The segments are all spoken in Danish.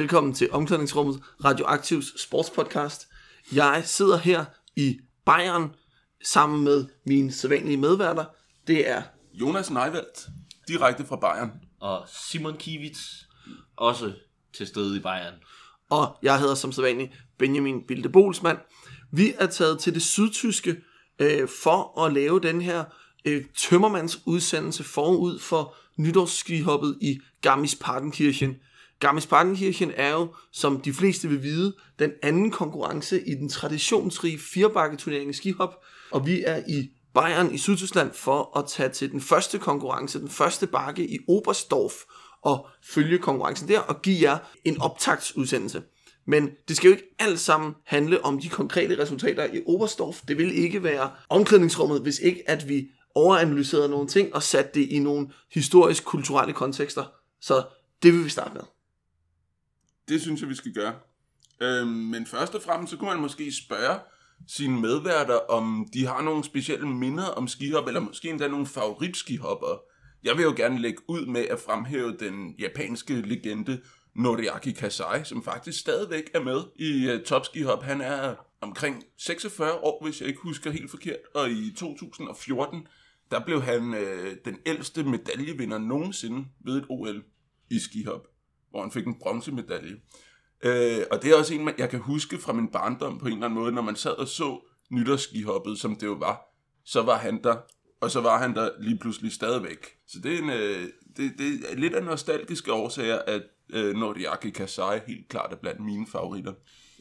Velkommen til Omklædningsrummet Radioaktivs sportspodcast. Jeg sidder her i Bayern sammen med mine sædvanlige medværter. Det er Jonas Neivelt, direkte fra Bayern. Og Simon Kivitz, også til stede i Bayern. og jeg hedder som sædvanlig Benjamin Bilde Bolsmann. Vi er taget til det sydtyske øh, for at lave den her øh, tømmermands udsendelse forud for nytårsskihoppet i Garmisch-Partenkirchen. Garmisch-Partenkirchen er jo, som de fleste vil vide, den anden konkurrence i den traditionsrige firebakketurnering i skihop, og vi er i Bayern i Sydtyskland for at tage til den første konkurrence, den første bakke i Oberstdorf, og følge konkurrencen der og give jer en optagtsudsendelse. Men det skal jo ikke alt sammen handle om de konkrete resultater i Oberstdorf. Det vil ikke være omklædningsrummet, hvis ikke at vi overanalyserede nogle ting og satte det i nogle historisk-kulturelle kontekster. Så det vil vi starte med. Det synes jeg, vi skal gøre. Øh, men først og fremmest, så kunne man måske spørge sine medværter, om de har nogle specielle minder om skihop, eller måske endda nogle favoritskihopper. Jeg vil jo gerne lægge ud med at fremhæve den japanske legende Noriaki Kasai, som faktisk stadigvæk er med i uh, topskihop. Han er omkring 46 år, hvis jeg ikke husker helt forkert, og i 2014, der blev han øh, den ældste medaljevinder nogensinde ved et OL i skihop, hvor han fik en bronzemedalje. Øh, og det er også en, jeg kan huske fra min barndom på en eller anden måde, når man sad og så nytårsskihoppet, som det jo var, så var han der, og så var han der lige pludselig stadigvæk. Så det er, en, øh, det, det er lidt af nostalgiske årsager, at øh, Noriaki Kasai helt klart er blandt mine favoritter.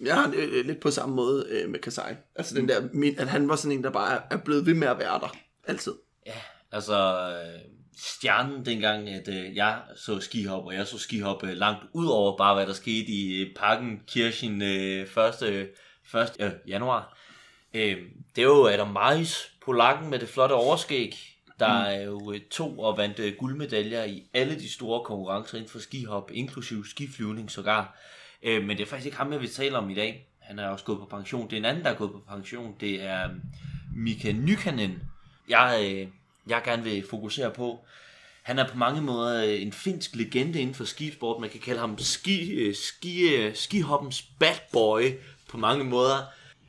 Jeg har det øh, lidt på samme måde øh, med Kasai. Altså den der, min- at han var sådan en, der bare er- er blevet ved med at være der. Altid. Ja, altså øh, stjernen dengang, at øh, jeg så skihop, og jeg så skihop øh, langt ud over bare, hvad der skete i øh, Parken Kirchen øh, 1. 1. Øh, januar. Øh, det er jo Adam Majs, polakken med det flotte overskæg, der er jo øh, to og vandt øh, guldmedaljer i alle de store konkurrencer inden for skihop, inklusiv skiflyvning sågar. Øh, men det er faktisk ikke ham, jeg vil tale om i dag. Han er også gået på pension. Det er en anden, der er gået på pension. Det er øh, Mika Nykanen. Jeg, øh, jeg gerne vil fokusere på. Han er på mange måder øh, en finsk legende inden for skisport. Man kan kalde ham ski, øh, ski, øh, skihoppens bad boy på mange måder.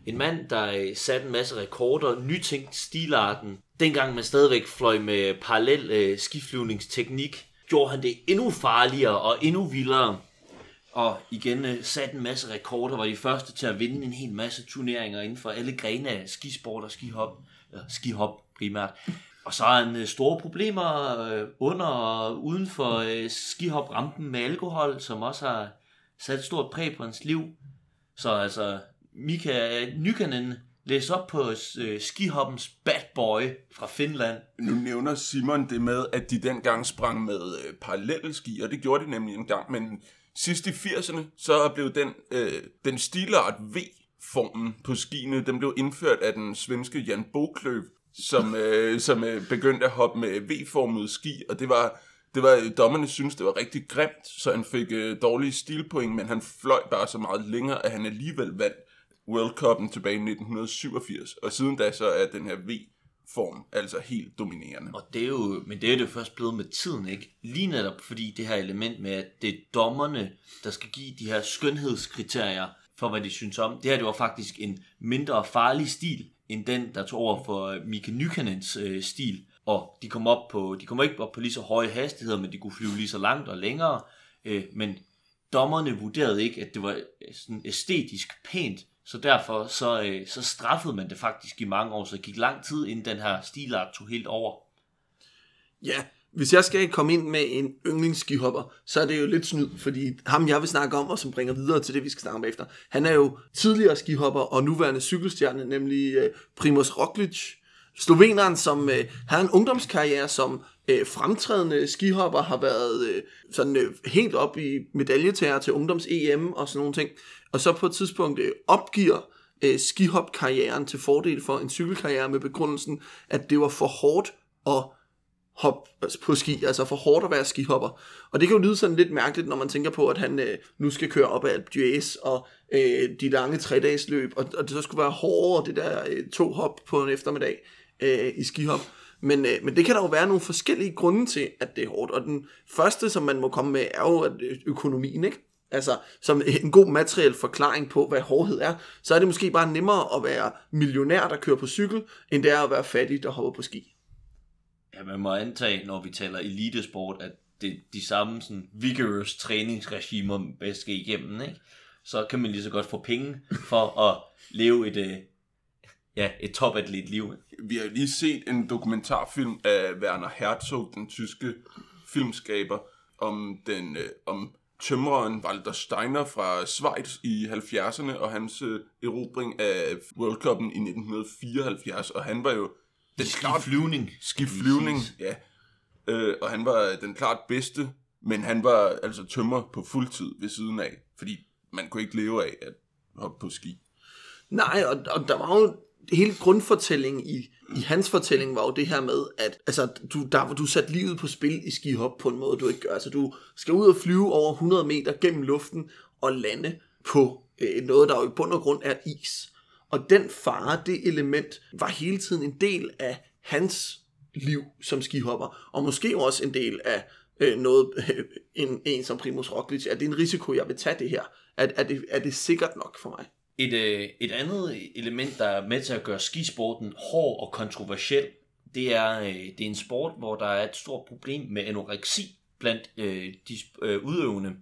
En mand, der satte en masse rekorder, nytænkt stilarten. Dengang man stadigvæk fløj med parallel skiflyvningsteknik, gjorde han det endnu farligere og endnu vildere. Og igen satte en masse rekorder, var de første til at vinde en hel masse turneringer inden for alle grene af skisport og skihop. Ja, skihop primært. Og så har han øh, store problemer øh, under og uden for øh, skihoprampen med alkohol, som også har sat et stort præg på hans liv. Så altså, Mika Nykanen læser op på øh, skihoppens bad boy fra Finland. Nu nævner Simon det med, at de dengang sprang med øh, parallelle ski, og det gjorde de nemlig engang, men sidst i 80'erne, så blev den, øh, den stilart V-formen på skiene, den blev indført af den svenske Jan Boklöv, som, øh, som øh, begyndte at hoppe med V-formede ski, og det var, det var, dommerne synes det var rigtig grimt, så han fik øh, dårlige stilpoint, men han fløj bare så meget længere, at han alligevel vandt World Cup'en tilbage i 1987, og siden da så er den her V-form altså helt dominerende. Og det er jo, men det er jo det først blevet med tiden, ikke? Lige netop fordi det her element med, at det er dommerne, der skal give de her skønhedskriterier for, hvad de synes om. Det her, det var faktisk en mindre farlig stil, end den, der tog over for øh, Mika Nykanens øh, stil. Og de kom, op på, de kom ikke op på lige så høje hastigheder, men de kunne flyve lige så langt og længere. Øh, men dommerne vurderede ikke, at det var øh, sådan æstetisk pænt, så derfor så, øh, så straffede man det faktisk i mange år, så det gik lang tid, inden den her stilart tog helt over. Ja, hvis jeg skal komme ind med en yndlingsskihopper, så er det jo lidt snyd, fordi ham jeg vil snakke om, og som bringer videre til det, vi skal snakke om efter, han er jo tidligere skihopper og nuværende cykelstjerne, nemlig øh, Primoz Roglic, sloveneren, som øh, har en ungdomskarriere som øh, fremtrædende skihopper, har været øh, sådan øh, helt op i medaljetager til ungdoms-EM og sådan nogle ting, og så på et tidspunkt øh, opgiver øh, skihop-karrieren til fordel for en cykelkarriere med begrundelsen, at det var for hårdt og hop på ski, altså for hårdt at være skihopper. Og det kan jo lyde sådan lidt mærkeligt, når man tænker på, at han øh, nu skal køre op ad Alpe d'Huez og øh, de lange tre dages løb, og, og det så skulle være hårdere, det der øh, to hop på en eftermiddag øh, i skihop. Men, øh, men det kan der jo være nogle forskellige grunde til, at det er hårdt. Og den første, som man må komme med, er jo at, øh, økonomien, ikke? altså som en god materiel forklaring på, hvad hårdhed er, så er det måske bare nemmere at være millionær, der kører på cykel, end det er at være fattig, der hopper på ski. Ja, man må antage, når vi taler elitesport, at det de samme sådan, vigorous træningsregimer bedst skal igennem, ikke? Så kan man lige så godt få penge for at leve et, øh, ja, et topatlet-liv. Vi har lige set en dokumentarfilm af Werner Herzog, den tyske filmskaber, om, den, øh, om tømreren Walter Steiner fra Schweiz i 70'erne, og hans øh, erobring af World Cup'en i 1974, og han var jo den klart flyvning. skiflyvning, ja. Øh, og han var den klart bedste, men han var altså tømmer på fuldtid ved siden af, fordi man kunne ikke leve af at hoppe på ski. Nej, og, og der var jo hele grundfortællingen i, i hans fortælling var jo det her med, at altså, du, der, du sat livet på spil i skihop på en måde, du ikke gør. Altså, du skal ud og flyve over 100 meter gennem luften og lande på øh, noget, der jo i bund og grund er is. Og den fare, det element, var hele tiden en del af hans liv som skihopper, og måske også en del af øh, noget, øh, en, en som Primus Roglic. Er det en risiko, jeg vil tage det her? Er, er, det, er det sikkert nok for mig? Et, øh, et andet element, der er med til at gøre skisporten hård og kontroversiel, det er, øh, det er en sport, hvor der er et stort problem med anoreksi blandt øh, de øh, udøvende.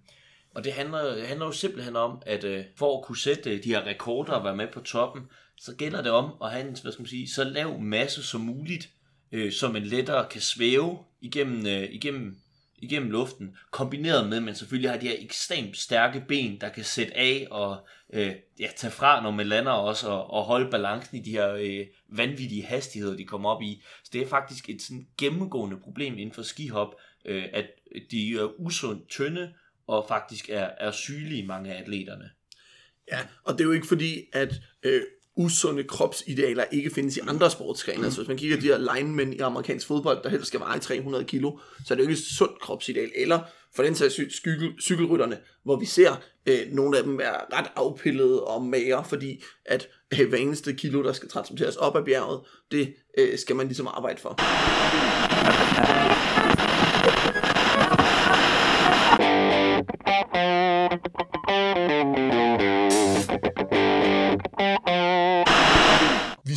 Og det handler, handler jo simpelthen om, at øh, for at kunne sætte øh, de her rekorder og være med på toppen, så gælder det om at have en hvad skal man sige, så lav masse som muligt, øh, så man lettere kan svæve igennem, øh, igennem, igennem luften, kombineret med, at man selvfølgelig har de her ekstremt stærke ben, der kan sætte af og øh, ja, tage fra, når man lander også, og, og holde balancen i de her øh, vanvittige hastigheder, de kommer op i. Så det er faktisk et sådan gennemgående problem inden for skihop, øh, at de er usundt tynde, og faktisk er, er sygelige, mange af atleterne. Ja, og det er jo ikke fordi, at øh, usunde kropsidealer ikke findes i andre sportsgrene. Altså hvis man kigger de her linemen i amerikansk fodbold, der helst skal veje 300 kilo, så er det jo ikke et sundt kropsideal. Eller for den sags skyld, cykel, cykelrytterne, hvor vi ser øh, nogle af dem være ret afpillede og mager, fordi at øh, hver eneste kilo, der skal transporteres op ad bjerget, det øh, skal man ligesom arbejde for.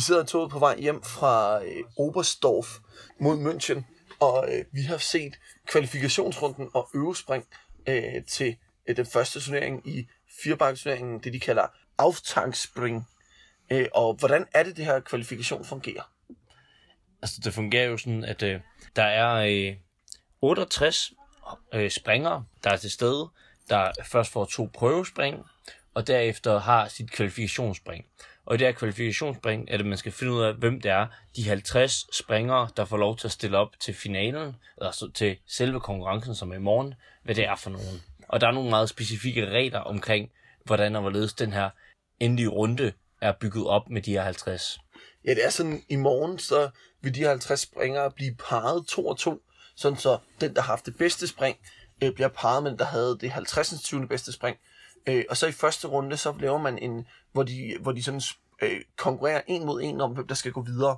Sidder i toget på vej hjem fra øh, Oberstdorf mod München, og øh, vi har set kvalifikationsrunden og øvespring øh, til øh, den første turnering i firebakketurneringen, det de kalder Auftankspring. Øh, og hvordan er det, det her kvalifikation fungerer? Altså, det fungerer jo sådan, at øh, der er øh, 68 øh, springere, der er til stede, der først får to prøvespring, og derefter har sit kvalifikationsspring. Og i det her kvalifikationsspring er det, man skal finde ud af, hvem det er, de 50 springere, der får lov til at stille op til finalen, altså til selve konkurrencen, som er i morgen, hvad det er for nogen. Og der er nogle meget specifikke regler omkring, hvordan og hvorledes den her endelige runde er bygget op med de her 50. Ja, det er sådan, i morgen, så vil de her 50 springere blive parret to og to, sådan så den, der har haft det bedste spring, øh, bliver parret med den, der havde det 50. 20. bedste spring. Øh, og så i første runde, så laver man en, hvor de, hvor de sådan øh, konkurrerer en mod en om, hvem der skal gå videre.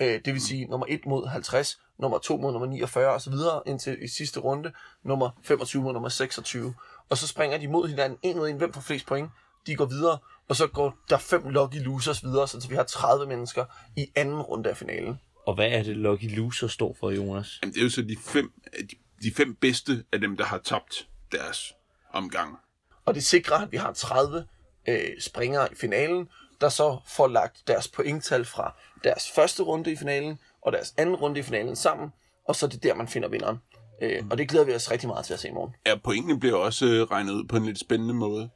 Øh, det vil sige nummer 1 mod 50, nummer 2 mod nummer 49 og så videre indtil i sidste runde, nummer 25 mod nummer 26. Og så springer de mod hinanden en mod en, hvem får flest point, de går videre, og så går der fem lucky losers videre, så vi har 30 mennesker i anden runde af finalen. Og hvad er det Lucky Loser står for, Jonas? Jamen, det er jo så de fem, de, de fem bedste af dem, der har tabt deres omgang. Og det sikrer, at vi har 30 øh, springere i finalen, der så får lagt deres pointtal fra deres første runde i finalen og deres anden runde i finalen sammen, og så er det der, man finder vinderen. Øh, og det glæder vi os rigtig meget til at se i morgen. Ja, pointene bliver også øh, regnet ud på en lidt spændende måde.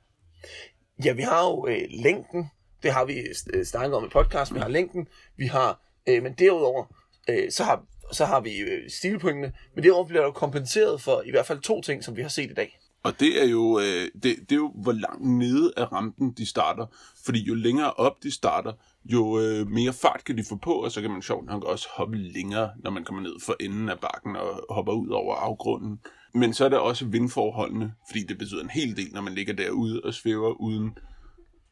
Ja, vi har jo øh, længden. Det har vi øh, snakket om i podcast. Vi har længden. Vi har, øh, men derudover, øh, så har, så har vi øh, stilpointene. Men derudover bliver der jo kompenseret for i hvert fald to ting, som vi har set i dag. Og det er jo, øh, det, det er jo hvor langt nede af rampen de starter. Fordi jo længere op de starter, jo øh, mere fart kan de få på, og så kan man sjovt nok også hoppe længere, når man kommer ned for enden af bakken og hopper ud over afgrunden. Men så er der også vindforholdene, fordi det betyder en hel del, når man ligger derude og svæver uden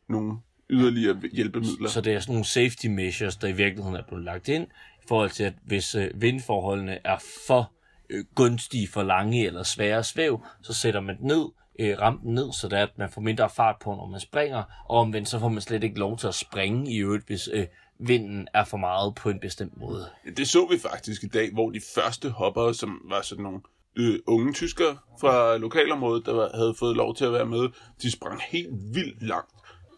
nogen yderligere hjælpemidler. Så det er sådan nogle safety measures, der i virkeligheden er blevet lagt ind, i forhold til, at hvis øh, vindforholdene er for øh, gunstige for lange eller svære svæv, så sætter man den ned øh, rampen ned, så det er, at man får mindre fart på, når man springer, og omvendt så får man slet ikke lov til at springe i øvrigt, hvis øh, vinden er for meget på en bestemt måde. Det så vi faktisk i dag, hvor de første hoppere, som var sådan nogle øh, unge tyskere fra lokalområdet, der var, havde fået lov til at være med, de sprang helt vildt langt.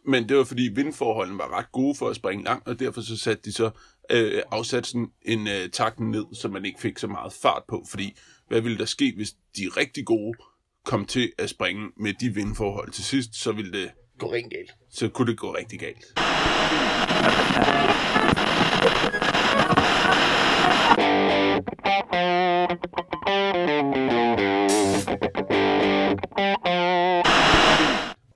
Men det var fordi vindforholdene var ret gode for at springe langt, og derfor så satte de så øh, afsat sådan en øh, takten ned, så man ikke fik så meget fart på. Fordi hvad ville der ske, hvis de rigtig gode kom til at springe med de vindforhold til sidst, så ville det Gå rent galt. så kunne det gå rigtig galt.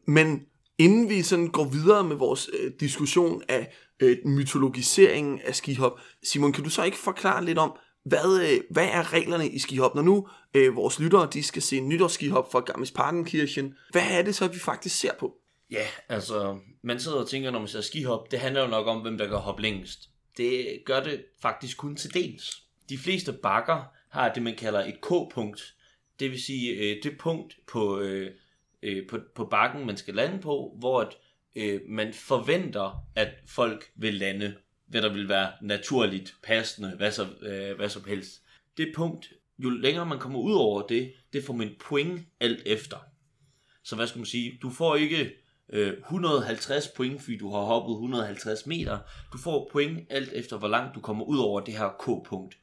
Men inden vi sådan går videre med vores øh, diskussion af øh, mytologiseringen af skihop, Simon, kan du så ikke forklare lidt om, hvad, øh, hvad er reglerne i skihop? Når nu øh, vores lyttere de skal se nytårsskihop fra Garmisch-Partenkirchen, hvad er det så, vi faktisk ser på? Ja, altså, man sidder og tænker, når man ser skihop, det handler jo nok om, hvem der kan hoppe længst. Det gør det faktisk kun til dels. De fleste bakker har det, man kalder et K-punkt. Det vil sige øh, det punkt på, øh, øh, på, på bakken, man skal lande på, hvor at, øh, man forventer, at folk vil lande, hvad der vil være naturligt, passende, hvad, så, øh, hvad som helst. Det punkt, jo længere man kommer ud over det, det får man point alt efter. Så hvad skal man sige? Du får ikke øh, 150 point, fordi du har hoppet 150 meter. Du får point alt efter, hvor langt du kommer ud over det her K-punkt.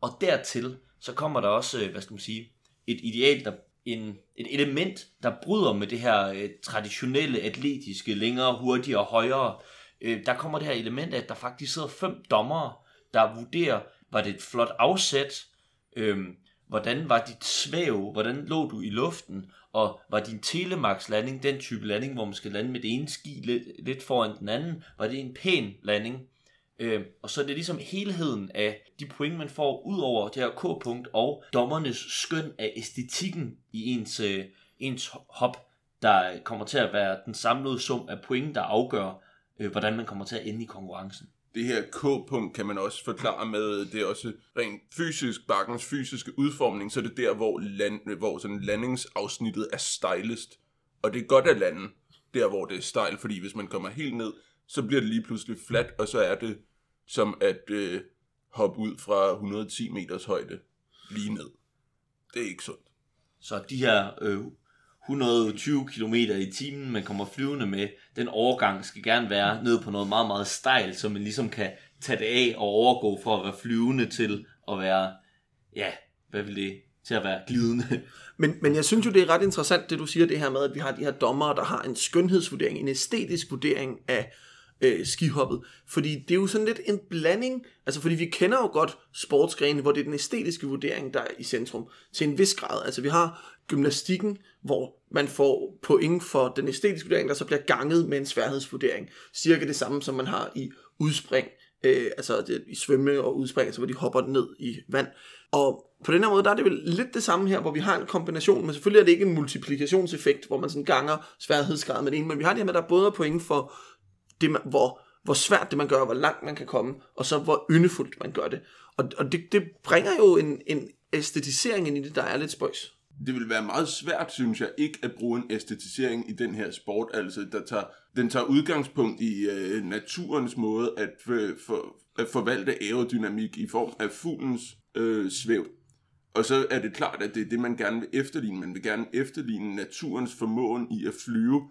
Og dertil, så kommer der også, øh, hvad skal man sige, et ideal, der, en, et element, der bryder med det her øh, traditionelle, atletiske, længere, hurtigere, højere. Øh, der kommer det her element af, at der faktisk sidder fem dommere, der vurderer, var det et flot afsæt, øh, hvordan var dit svæv, hvordan lå du i luften, og var din telemax-landing den type landing, hvor man skal lande med det ene ski lidt, lidt foran den anden, var det en pæn landing? Øh, og så er det ligesom helheden af de point, man får ud over det her K-punkt, og dommernes skøn af æstetikken i ens, øh, ens hop, der kommer til at være den samlede sum af point, der afgør, øh, hvordan man kommer til at ende i konkurrencen. Det her K-punkt kan man også forklare med, det er også rent fysisk, bakkens fysiske udformning, så er det der, hvor, land, hvor sådan landingsafsnittet er stejlest. Og det er godt at lande der, hvor det er stejl, fordi hvis man kommer helt ned, så bliver det lige pludselig fladt, og så er det som at øh, hoppe ud fra 110 meters højde lige ned. Det er ikke sundt. Så de her øh, 120 km i timen, man kommer flyvende med, den overgang skal gerne være ned på noget meget, meget stejlt, så man ligesom kan tage det af og overgå for at være flyvende til at være, ja, hvad vil det, til at være glidende. Men, men jeg synes jo, det er ret interessant, det du siger, det her med, at vi har de her dommere, der har en skønhedsvurdering, en æstetisk vurdering af øh, skihoppet. Fordi det er jo sådan lidt en blanding, altså fordi vi kender jo godt sportsgrene, hvor det er den æstetiske vurdering, der er i centrum, til en vis grad. Altså vi har gymnastikken, hvor man får point for den æstetiske vurdering, der så bliver ganget med en sværhedsvurdering. Cirka det samme, som man har i udspring, øh, altså det, i svømme og udspring, altså hvor de hopper ned i vand. Og på den her måde, der er det vel lidt det samme her, hvor vi har en kombination, men selvfølgelig er det ikke en multiplikationseffekt, hvor man sådan ganger sværhedsgrad med det ene, men vi har det her med, at der både er point for det, man, hvor, hvor svært det man gør, hvor langt man kan komme, og så hvor yndefuldt man gør det. Og, og det, det bringer jo en, en æstetisering ind i det, der er lidt spøjs. det vil være meget svært, synes jeg, ikke at bruge en æstetisering i den her sport. Altså, der tager, den tager udgangspunkt i øh, naturens måde at, øh, for, at forvalte aerodynamik i form af fuglens øh, svæv. Og så er det klart, at det er det, man gerne vil efterligne. Man vil gerne efterligne naturens formåen i at flyve,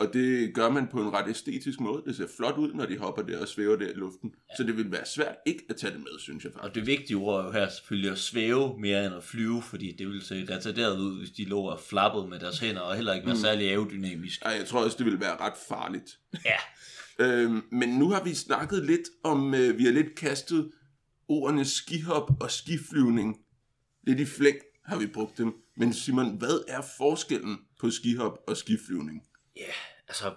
og det gør man på en ret æstetisk måde. Det ser flot ud, når de hopper der og svæver der i luften. Ja. Så det vil være svært ikke at tage det med, synes jeg faktisk. Og det vigtige ord er jo her selvfølgelig at svæve mere end at flyve, fordi det ville se retarderet ud, hvis de lå og flappede med deres hænder, og heller ikke være særlig aerodynamisk. Ej, jeg tror også, det vil være ret farligt. Ja, Øhm, men nu har vi snakket lidt om, øh, vi har lidt kastet ordene skihop og skiflyvning. Lidt i flæng har vi brugt dem. Men Simon, hvad er forskellen på skihop og skiflyvning? Altså,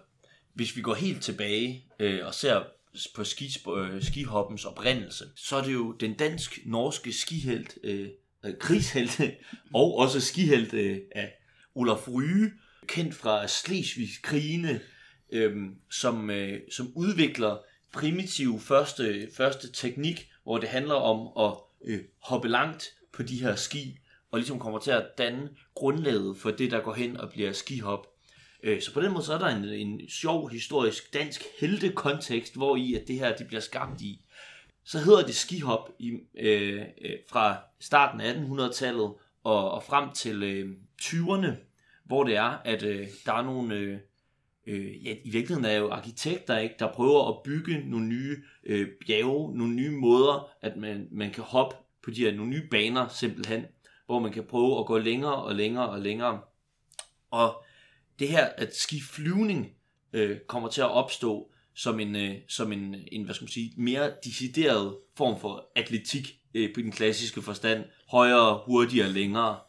hvis vi går helt tilbage øh, og ser på ski, øh, skihoppens oprindelse, så er det jo den dansk-norske skihelt, øh, øh krigshelt og også skihelt øh, af Olaf Ryge, kendt fra Slesvigs krigene, øh, som, øh, som udvikler primitiv første, første teknik, hvor det handler om at øh, hoppe langt på de her ski, og ligesom kommer til at danne grundlaget for det, der går hen og bliver skihop. Øh, Så på den måde så er der en, en sjov historisk dansk heltekontekst, hvor i at det her det bliver skabt i. Så hedder det skihop i, øh, øh, fra starten af 1800-tallet og, og frem til øh, 20'erne, hvor det er, at øh, der er nogle, øh, øh, ja, i virkeligheden er jo arkitekter, ikke, der prøver at bygge nogle nye øh, bjerge, nogle nye måder, at man, man kan hoppe på de her nogle nye baner simpelthen, hvor man kan prøve at gå længere og længere og længere. Og det her, at skiflyvning øh, kommer til at opstå som en, øh, som en, en hvad skal man sige, mere decideret form for atletik øh, på den klassiske forstand. Højere, hurtigere, længere.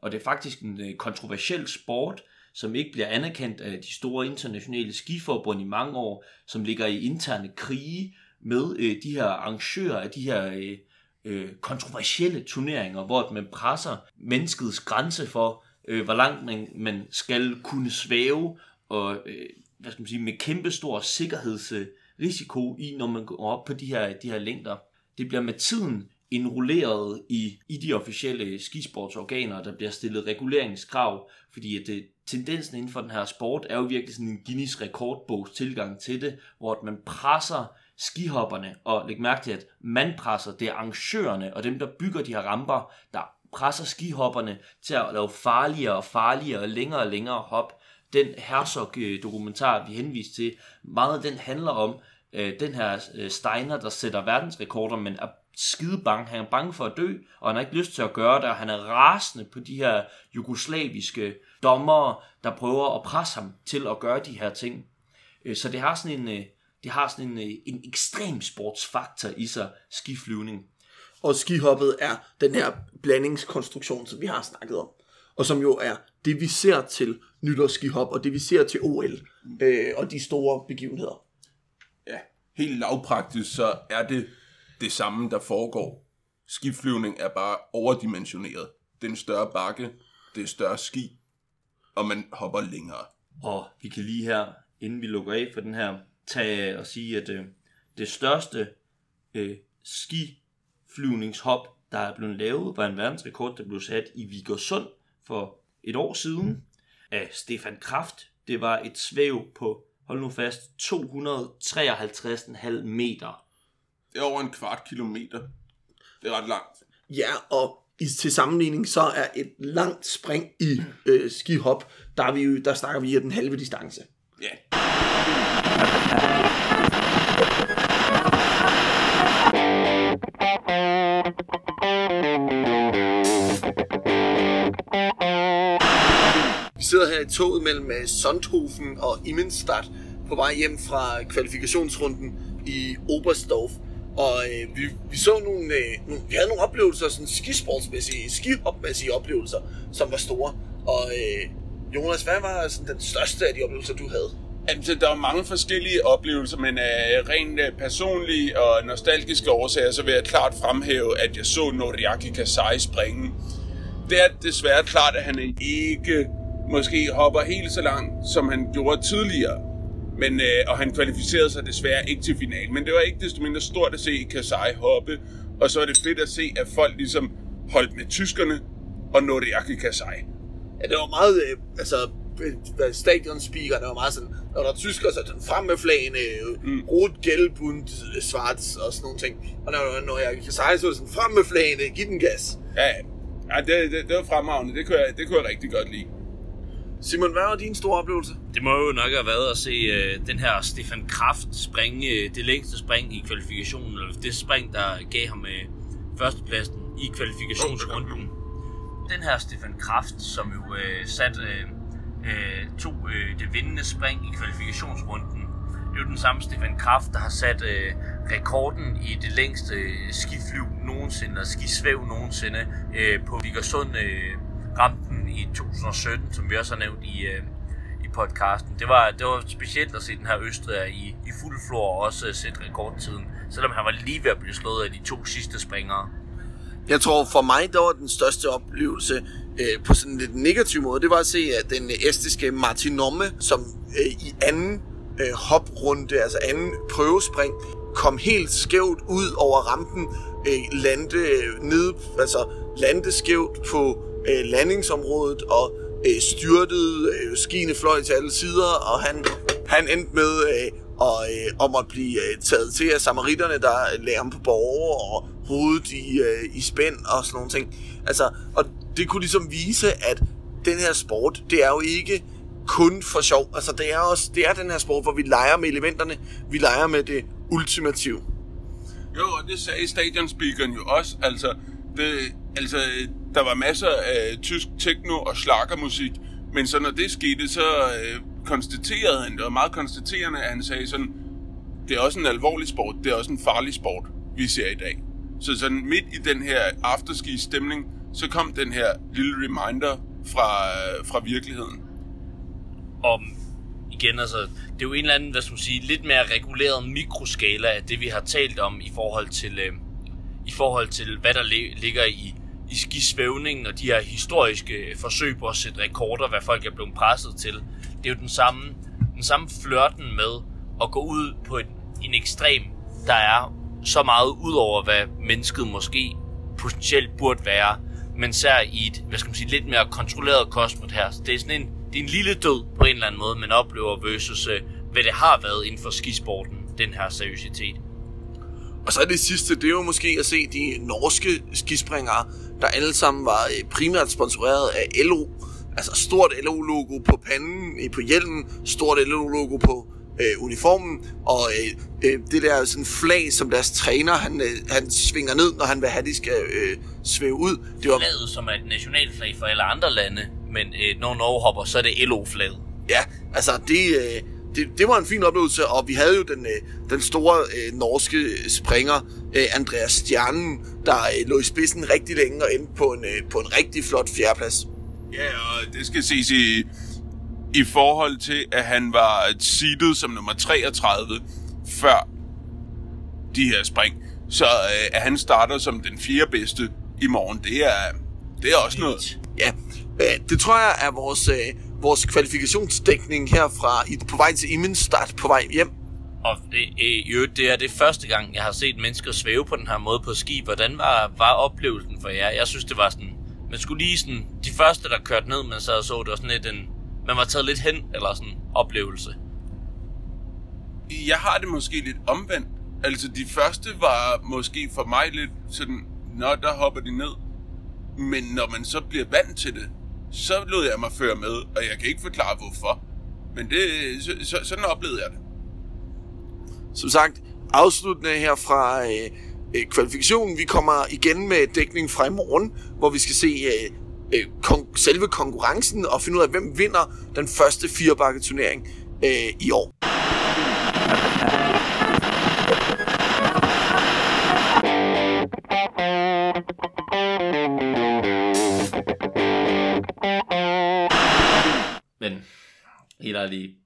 Og det er faktisk en øh, kontroversiel sport, som ikke bliver anerkendt af de store internationale skiforbund i mange år, som ligger i interne krige med øh, de her arrangører af de her øh, øh, kontroversielle turneringer, hvor at man presser menneskets grænse for, øh, hvor langt man, man skal kunne svæve, og øh, hvad skal man sige, med kæmpe stor sikkerhedsrisiko i, når man går op på de her, de her længder. Det bliver med tiden indrulleret i, i de officielle skisportsorganer, der bliver stillet reguleringskrav, fordi at det, tendensen inden for den her sport er jo virkelig sådan en Guinness rekordbogs tilgang til det, hvor at man presser skihopperne, og læg mærke til, at man presser, det er arrangørerne og dem, der bygger de her ramper, der presser skihopperne til at lave farligere og farligere og længere og længere hop. Den Herzog-dokumentar, vi henviste til, meget af den handler om øh, den her øh, Steiner, der sætter verdensrekorder, men er skide bange. Han er bange for at dø, og han har ikke lyst til at gøre det, og han er rasende på de her jugoslaviske dommere, der prøver at presse ham til at gøre de her ting. Øh, så det har sådan en, øh, det har sådan en, en ekstrem sportsfaktor i sig, skiflyvning. Og skihoppet er den her blandingskonstruktion, som vi har snakket om. Og som jo er det, vi ser til nytårsskihop, og det, vi ser til OL, øh, og de store begivenheder. Ja, helt lavpraktisk, så er det det samme, der foregår. Skiflyvning er bare overdimensioneret. Det er en større bakke, det er større ski, og man hopper længere. Og vi kan lige her, inden vi lukker af for den her, tage og sige, at øh, det største øh, skiflyvningshop, der er blevet lavet, var en verdensrekord, der blev sat i Vigersund for et år siden af Stefan Kraft. Det var et svæv på, hold nu fast, 253,5 meter. Det er over en kvart kilometer. Det er ret langt. Ja, og i, til sammenligning, så er et langt spring i øh, skihop, der, er vi, jo- der snakker vi i den halve distance. Ja. Vi sidder her i toget mellem øh, Sonthofen og Immenstadt på vej hjem fra kvalifikationsrunden i Oberstdorf. Og øh, vi, vi så nogle, øh, nogle, vi havde nogle oplevelser, sådan skisportsmæssige, skihopmæssige oplevelser, som var store. Og øh, Jonas, hvad var sådan den største af de oplevelser, du havde? Jamen, der er mange forskellige oplevelser, men af rent øh, personlige og nostalgiske årsager, så vil jeg klart fremhæve, at jeg så Noriaki Kasai springe. Det er desværre klart, at han ikke måske hopper helt så langt, som han gjorde tidligere. Men, øh, og han kvalificerede sig desværre ikke til finalen. Men det var ikke desto mindre stort at se Kasai hoppe. Og så er det fedt at se, at folk ligesom holdt med tyskerne og Noriaki Kasai. Ja, det var meget, øh, altså, øh, stadionspeakerne var meget sådan, når der er tyskere, så er den frem med flagene, mm. rot, gelb und øh, svart og sådan nogle ting. Og når, når jeg kan sige, så er det sådan, frem med flagene, giv den gas. Ja, ja det, det, det var fremragende. Det kunne, jeg, det kunne jeg rigtig godt lide. Simon, hvad var din store oplevelse? Det må jo nok have været at se øh, den her Stefan Kraft springe øh, det længste spring i kvalifikationen, eller det spring, der gav ham øh, førstepladsen i kvalifikationsrunden. Den her Stefan Kraft, som jo øh, sat, øh, øh, to øh, det vindende spring i kvalifikationsrunden, det er jo den samme Stefan Kraft, der har sat øh, rekorden i det længste øh, skiflyv nogensinde, eller skisvæv nogensinde, øh, på Vigersund øh, kampen i 2017, som vi også har nævnt i, øh, i podcasten. Det var, det var specielt at se den her Østrig i, i fuld flor og også øh, sætte rekordtiden, selvom han var lige ved at blive slået af de to sidste springere. Jeg tror for mig, der var den største oplevelse øh, på sådan en lidt negativ måde, det var at se at den estiske Martinomme, som øh, i anden øh, hoprunde, altså anden prøvespring, kom helt skævt ud over rampen, øh, lande, øh, nede, altså lande skævt på øh, landingsområdet og øh, styrtede, øh, skiene fløj til alle sider, og han, han endte med øh, og, øh, om at blive øh, taget til af samaritterne, der lagde ham på borger og hovedet i, øh, i spænd og sådan nogle ting. Altså, og det kunne ligesom vise, at den her sport, det er jo ikke kun for sjov. Altså, det er også det er den her sport, hvor vi leger med elementerne, vi leger med det ultimative. Jo, og det sagde stadionspeakeren jo også. Altså, det, altså, der var masser af tysk techno og slagermusik, men så når det skete, så øh, konstaterede han, det var meget konstaterende, at han sagde sådan, det er også en alvorlig sport, det er også en farlig sport, vi ser i dag. Så sådan midt i den her afterski-stemning, så kom den her lille reminder fra, øh, fra virkeligheden. om igen, altså, det er jo en eller anden, hvad skal man sige, lidt mere reguleret mikroskala af det, vi har talt om i forhold til, øh, i forhold til hvad der ligger i, i skisvævningen og de her historiske forsøg på at sætte rekorder, hvad folk er blevet presset til. Det er jo den samme, den samme flørten med at gå ud på en, en ekstrem, der er så meget ud over, hvad mennesket måske potentielt burde være, men ser i et, hvad skal man sige, lidt mere kontrolleret kosmos her. Så det er sådan en, det er en lille død på en eller anden måde, man oplever versus, øh, hvad det har været inden for skisporten, den her seriøsitet. Og så er det sidste, det er jo måske at se de norske skispringere, der alle sammen var øh, primært sponsoreret af LO. Altså stort LO-logo på panden, øh, på hjelmen, stort LO-logo på øh, uniformen, og øh, øh, det der sådan flag, som deres træner, han, øh, han svinger ned, når han vil have, at de skal øh, svæve ud. Det var, Flaget, som er et nationalflag for alle andre lande, men øh, når Norge hopper, så er det LO-flaget. Ja, altså det, øh, det, det var en fin oplevelse, og vi havde jo den, øh, den store øh, norske springer, øh, Andreas Stjernen, der øh, lå i spidsen rigtig længe og endte på en, øh, på en rigtig flot fjerdeplads. Ja, og det skal ses i, i forhold til, at han var seedet som nummer 33 før de her spring. Så øh, at han starter som den fjerde bedste i morgen, det er, det er også noget. Ja, øh, det tror jeg er vores, øh, vores kvalifikationsdækning herfra i, på vej til Immenstadt på vej hjem. Og det, øh, øvrigt, det er det første gang, jeg har set mennesker svæve på den her måde på ski. Hvordan var, var oplevelsen for jer? Jeg synes, det var sådan... Man skulle lige sådan... De første, der kørte ned, man sad og så, det var sådan lidt en... Man var taget lidt hen, eller sådan oplevelse. Jeg har det måske lidt omvendt. Altså, de første var måske for mig lidt sådan, nå, der hopper de ned. Men når man så bliver vant til det, så lod jeg mig føre med, og jeg kan ikke forklare hvorfor. Men det, så, så, sådan oplevede jeg det. Som sagt, afsluttende her fra øh, øh, kvalifikationen. Vi kommer igen med dækning fra i morgen, hvor vi skal se øh, øh, kon- selve konkurrencen og finde ud af, hvem vinder den første firebakketurnering øh, i år. Helt ærligt,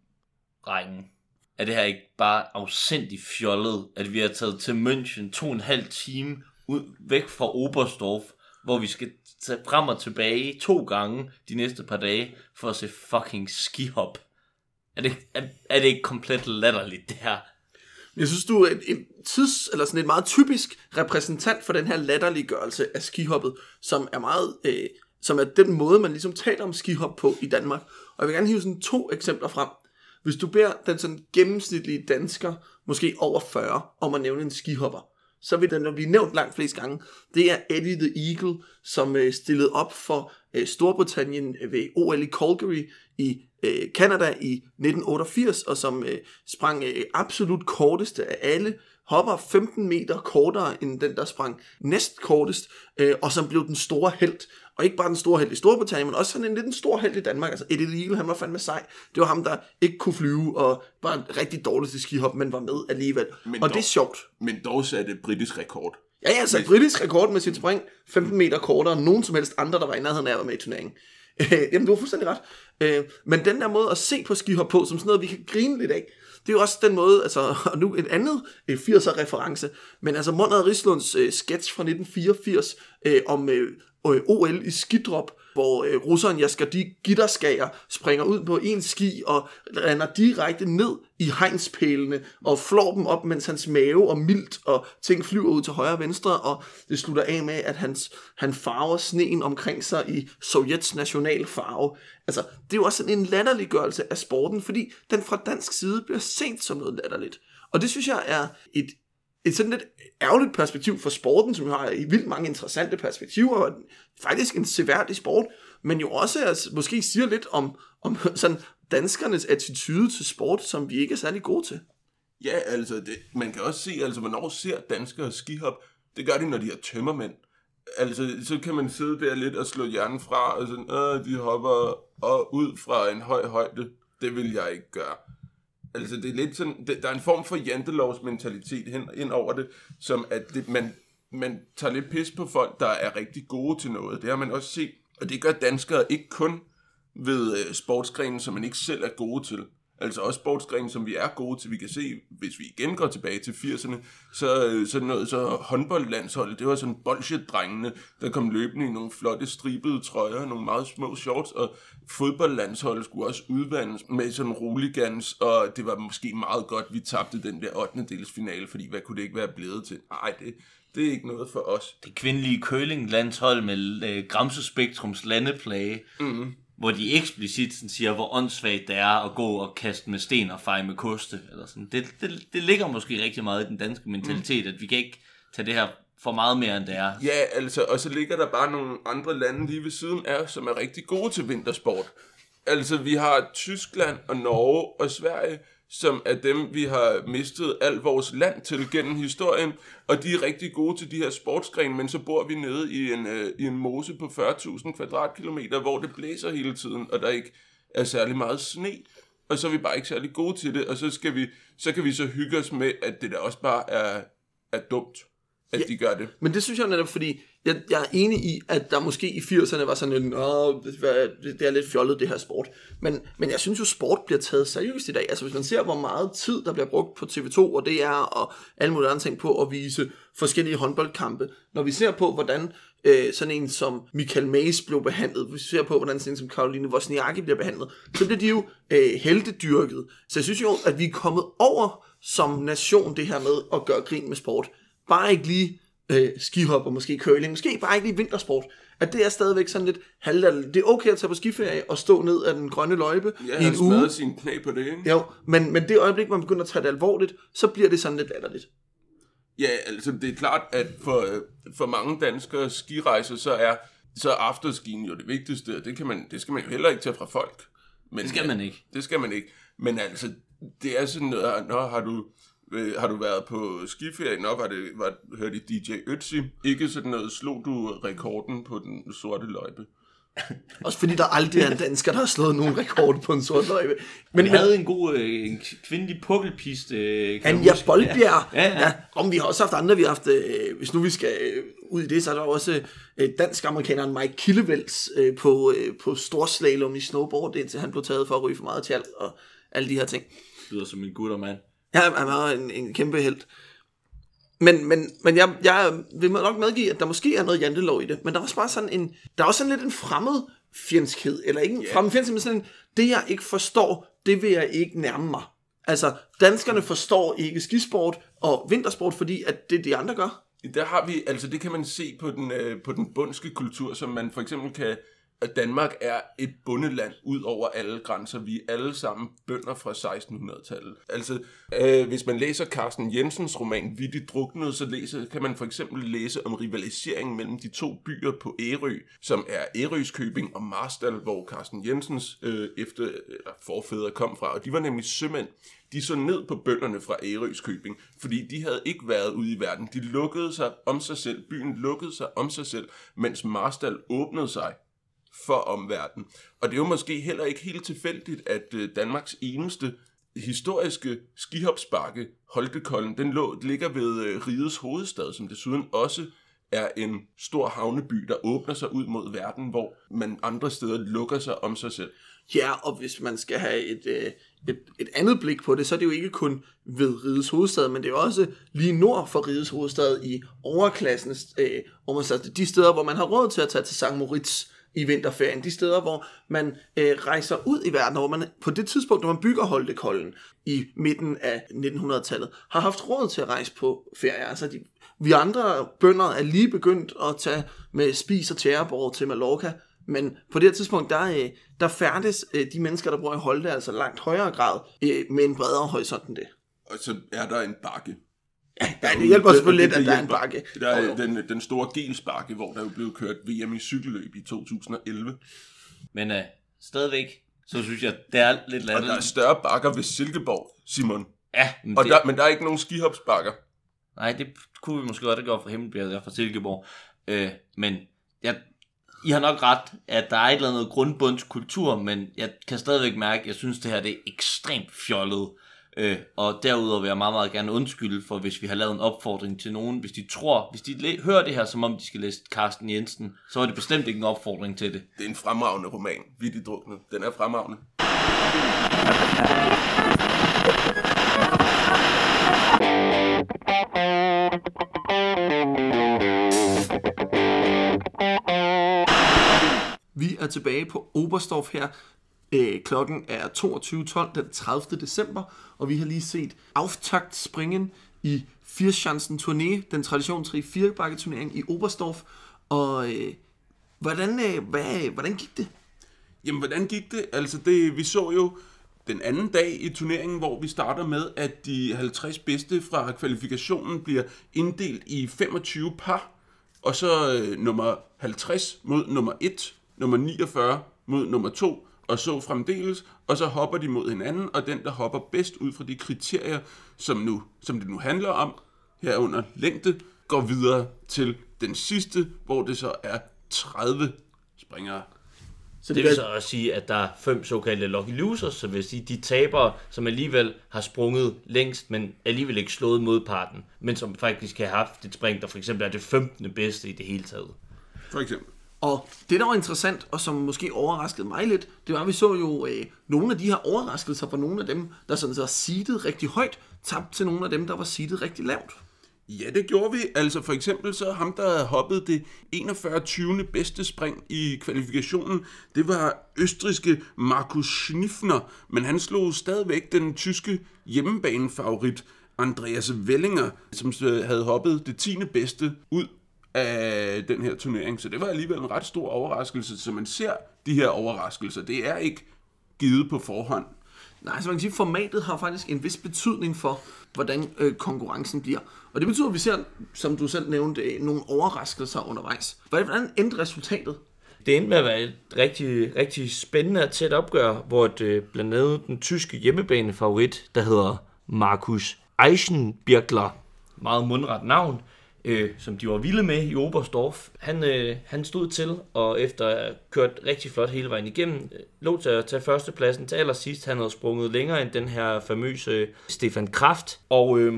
drengen, er det her ikke bare afsindig fjollet, at vi har taget til München to og en halv time ud, væk fra Oberstdorf, hvor vi skal tage frem og tilbage to gange de næste par dage for at se fucking skihop. Er det, er, er det ikke komplet latterligt, det her? Jeg synes, du er en, en tids, eller sådan en meget typisk repræsentant for den her latterliggørelse af skihoppet, som er meget, øh, som er den måde, man ligesom taler om skihop på i Danmark. Og jeg vil gerne hive sådan to eksempler frem. Hvis du beder den sådan gennemsnitlige dansker, måske over 40, om at nævne en skihopper, så vil den blive nævnt langt flest gange. Det er Eddie the Eagle, som øh, stillede op for øh, Storbritannien øh, ved OL i Calgary i øh, Canada i 1988, og som øh, sprang øh, absolut korteste af alle hopper 15 meter kortere end den, der sprang næst kortest, øh, og som blev den store held. Og ikke bare den store held i Storbritannien, men også sådan en lidt en stor held i Danmark. Altså Eddie Eagle, han var fandme sej. Det var ham, der ikke kunne flyve, og var rigtig dårlig til skihop, men var med alligevel. Men og dog- det er sjovt. Men dog satte britisk rekord. Ja, ja, altså britisk rekord med sit spring 15 meter kortere end nogen som helst andre, der var i nærheden af at være med i turneringen. Øh, jamen, du har fuldstændig ret. Øh, men den der måde at se på skihop på, som sådan noget, vi kan grine lidt af, det er jo også den måde, altså, og nu et andet 80'er øh, reference, men altså Monrad Rislunds øh, sketch fra 1984 øh, om øh, OL i skidrop, hvor øh, russeren Jasker Gitterskager springer ud på en ski og lander direkte ned i hegnspælene og flår dem op, mens hans mave og mildt og ting flyver ud til højre og venstre, og det slutter af med, at hans, han farver sneen omkring sig i Sovjets nationalfarve. Altså, det er jo også sådan en latterliggørelse af sporten, fordi den fra dansk side bliver set som noget latterligt. Og det synes jeg er et, et sådan lidt ærgerligt perspektiv for sporten, som jo har i vildt mange interessante perspektiver, og faktisk en seværdig sport, men jo også altså, måske siger lidt om, om sådan danskernes attitude til sport, som vi ikke er særlig gode til. Ja, altså, det, man kan også se, altså, hvornår ser danskere skihop? Det gør de, når de er tømmermænd. Altså, så kan man sidde der lidt og slå hjernen fra, og sådan, øh, de hopper og ud fra en høj højde. Det vil jeg ikke gøre. Altså, det er lidt sådan, det, der er en form for jantelovs mentalitet hen, ind over det, som at det, man, man tager lidt pis på folk, der er rigtig gode til noget. Det har man også set, og det gør danskere ikke kun ved øh, sportsgrenen, som man ikke selv er gode til. Altså også sportsgrenen, som vi er gode til. Vi kan se, hvis vi igen går tilbage til 80'erne, så, øh, så noget så håndboldlandsholdet, det var sådan bolsjedrengene, der kom løbende i nogle flotte stribede trøjer, nogle meget små shorts, og fodboldlandsholdet skulle også udvandes med sådan roligans, og det var måske meget godt, vi tabte den der 8. dels finale, fordi hvad kunne det ikke være blevet til? Nej, det, det er ikke noget for os. Det kvindelige curling-landshold med øh, Gramse Spektrums landeplage. Mm hvor de eksplicit sådan siger, hvor åndssvagt det er at gå og kaste med sten og feje med koste. Eller sådan. Det, det, det ligger måske rigtig meget i den danske mentalitet, mm. at vi kan ikke tage det her for meget mere, end det er. Ja, altså, og så ligger der bare nogle andre lande lige ved siden af som er rigtig gode til vintersport. Altså, vi har Tyskland og Norge og Sverige, som er dem, vi har mistet alt vores land til gennem historien, og de er rigtig gode til de her sportsgrene, men så bor vi nede i en, øh, i en mose på 40.000 kvadratkilometer, hvor det blæser hele tiden, og der ikke er særlig meget sne, og så er vi bare ikke særlig gode til det, og så, skal vi, så kan vi så hygge os med, at det der også bare er, er dumt, at ja, de gør det. Men det synes jeg netop, fordi jeg, jeg er enig i, at der måske i 80'erne var sådan en, Åh, det er lidt fjollet det her sport. Men, men jeg synes jo, sport bliver taget seriøst i dag. Altså hvis man ser, hvor meget tid der bliver brugt på TV2 og DR og alle mulige andre ting på at vise forskellige håndboldkampe. Når vi ser på, hvordan øh, sådan en som Michael Mays blev behandlet, hvis vi ser på, hvordan sådan en som Karoline Wozniacki bliver behandlet, så bliver de jo øh, heldedyrket. Så jeg synes jo, at vi er kommet over som nation det her med at gøre grin med sport. Bare ikke lige øh, skihop og måske curling, måske bare ikke lige vintersport, at det er stadigvæk sådan lidt halvdal. Det er okay at tage på skiferie og stå ned af den grønne løjpe ja, i en uge. Ja, sin knæ på det, ikke? Jo, men, men det øjeblik, man begynder at tage det alvorligt, så bliver det sådan lidt latterligt. Ja, altså det er klart, at for, for mange danskere skirejser, så er så er afterskien jo det vigtigste, og det, kan man, det skal man jo heller ikke tage fra folk. Men, det skal man ikke. Det skal man ikke. Men altså, det er sådan noget, når har du Øh, har du været på skiferie? Nå, var det, var, hørte I DJ Ötzi? Ikke sådan noget, slog du rekorden på den sorte løjpe? Også fordi der aldrig er en dansker, der har slået nogen rekord på en sort løjpe. Men vi havde en god øh, en kvindelig pukkelpiste. Øh, Anja Boldbjerg. Ja, ja, ja. ja. Om vi har også haft andre, vi har haft, øh, hvis nu vi skal øh, ud i det, så er der også øh, dansk-amerikaneren Mike Killevels øh, på, øh, på storslalom i snowboard, indtil han blev taget for at ryge for meget tjal og alle de her ting. Det lyder som en gutter mand. Ja, han var en, en kæmpe held. Men, men, men jeg, jeg vil nok medgive, at der måske er noget jantelov i det, men der er også bare sådan en, der er også sådan lidt en fremmed fjendskhed, eller ikke en yeah. fremmed fjendskhed, men sådan en, det jeg ikke forstår, det vil jeg ikke nærme mig. Altså, danskerne forstår ikke skisport og vintersport, fordi at det de andre gør. Der har vi, altså det kan man se på den, øh, på den bundske kultur, som man for eksempel kan at Danmark er et bundeland ud over alle grænser. Vi er alle sammen bønder fra 1600-tallet. Altså, øh, hvis man læser Carsten Jensens roman Vi de druknede, så læser, kan man for eksempel læse om rivaliseringen mellem de to byer på Ærø, som er Ærøskøbing og Marstal, hvor Carsten Jensens øh, efter, eller forfædre kom fra. Og de var nemlig sømænd. De så ned på bønderne fra Ærøskøbing, fordi de havde ikke været ude i verden. De lukkede sig om sig selv. Byen lukkede sig om sig selv, mens Marstal åbnede sig for omverdenen. Og det er jo måske heller ikke helt tilfældigt, at øh, Danmarks eneste historiske skihopsbakke, Holtekollen, den lå, ligger ved øh, rigets hovedstad, som desuden også er en stor havneby, der åbner sig ud mod verden, hvor man andre steder lukker sig om sig selv. Ja, og hvis man skal have et, øh, et, et andet blik på det, så er det jo ikke kun ved Rides hovedstad, men det er også lige nord for Rides hovedstad i overklassens, øh, hvor man de steder, hvor man har råd til at tage til St. Moritz i vinterferien, de steder, hvor man øh, rejser ud i verden, hvor man på det tidspunkt, når man bygger Holtekollen i midten af 1900-tallet, har haft råd til at rejse på ferie. Altså de, vi andre bønder er lige begyndt at tage med spis og tjæreborg til Mallorca, men på det her tidspunkt, der, øh, der færdes øh, de mennesker, der bor i Holte, altså langt højere grad, øh, med en bredere horisont end det. Og så er der en bakke. Ja, det hjælper selvfølgelig lidt, Det- at det der er en bakke. Der er jo. den, den store Gelsbakke, hvor der jo blev kørt VM i cykelløb i 2011. Men øh, stadigvæk, så synes jeg, det er lidt Og der er større bakker ved Silkeborg, Simon. Ja, men Og det, der, men der er ikke nogen skihopsbakker. nej, det kunne vi måske godt have gjort fra Himmelbjerget og fra Silkeborg. Øh, men jeg, I har nok ret, at der er et eller andet grundbundskultur, men jeg kan stadigvæk mærke, at jeg synes, det her det er ekstremt fjollet. Øh, og derudover vil jeg meget, meget gerne undskylde for, hvis vi har lavet en opfordring til nogen. Hvis de tror, hvis de læ- hører det her, som om de skal læse Carsten Jensen, så er det bestemt ikke en opfordring til det. Det er en fremragende roman, Vittigt druknet. Den er fremragende. Vi er tilbage på Oberstdorf her. Øh, klokken er 22.12 den 30. december, og vi har lige set aftakt springen i Vierschanzen Turné, den traditionsrige firebakketurnering i Oberstdorf. Og øh, hvordan, øh, hvad, hvordan gik det? Jamen, hvordan gik det? Altså, det, vi så jo den anden dag i turneringen, hvor vi starter med, at de 50 bedste fra kvalifikationen bliver inddelt i 25 par, og så øh, nummer 50 mod nummer 1, nummer 49 mod nummer 2, og så fremdeles, og så hopper de mod hinanden, og den, der hopper bedst ud fra de kriterier, som, nu, som det nu handler om, herunder længde, går videre til den sidste, hvor det så er 30 springere. Så Det vil så også sige, at der er fem såkaldte lucky losers, så vil sige, de tabere, som alligevel har sprunget længst, men alligevel ikke slået modparten, men som faktisk har haft et spring, der for eksempel er det 15. bedste i det hele taget. For eksempel. Og det, der var interessant, og som måske overraskede mig lidt, det var, at vi så jo øh, nogle af de her overraskelser fra nogle af dem, der sådan så seedet rigtig højt, tabt til nogle af dem, der var seedet rigtig lavt. Ja, det gjorde vi. Altså for eksempel så ham, der hoppede det 41. 20. bedste spring i kvalifikationen, det var østriske Markus Schniffner, men han slog stadigvæk den tyske hjemmebanefavorit Andreas Wellinger, som øh, havde hoppet det 10. bedste ud af den her turnering. Så det var alligevel en ret stor overraskelse, så man ser de her overraskelser. Det er ikke givet på forhånd. Nej, så man kan sige, at formatet har faktisk en vis betydning for, hvordan øh, konkurrencen bliver. Og det betyder, at vi ser, som du selv nævnte, nogle overraskelser undervejs. Hvordan hvordan endte resultatet? Det endte med at være et rigtig, rigtig spændende og tæt opgør, hvor det, øh, blandt andet den tyske hjemmebanefavorit, der hedder Markus Eichenbirkler, meget mundret navn, øh, som de var vilde med i Oberstdorf. Han, øh, han stod til, og efter at have kørt rigtig flot hele vejen igennem, øh, lå til at tage førstepladsen til allersidst. Han havde sprunget længere end den her famøse Stefan Kraft, og... Øh,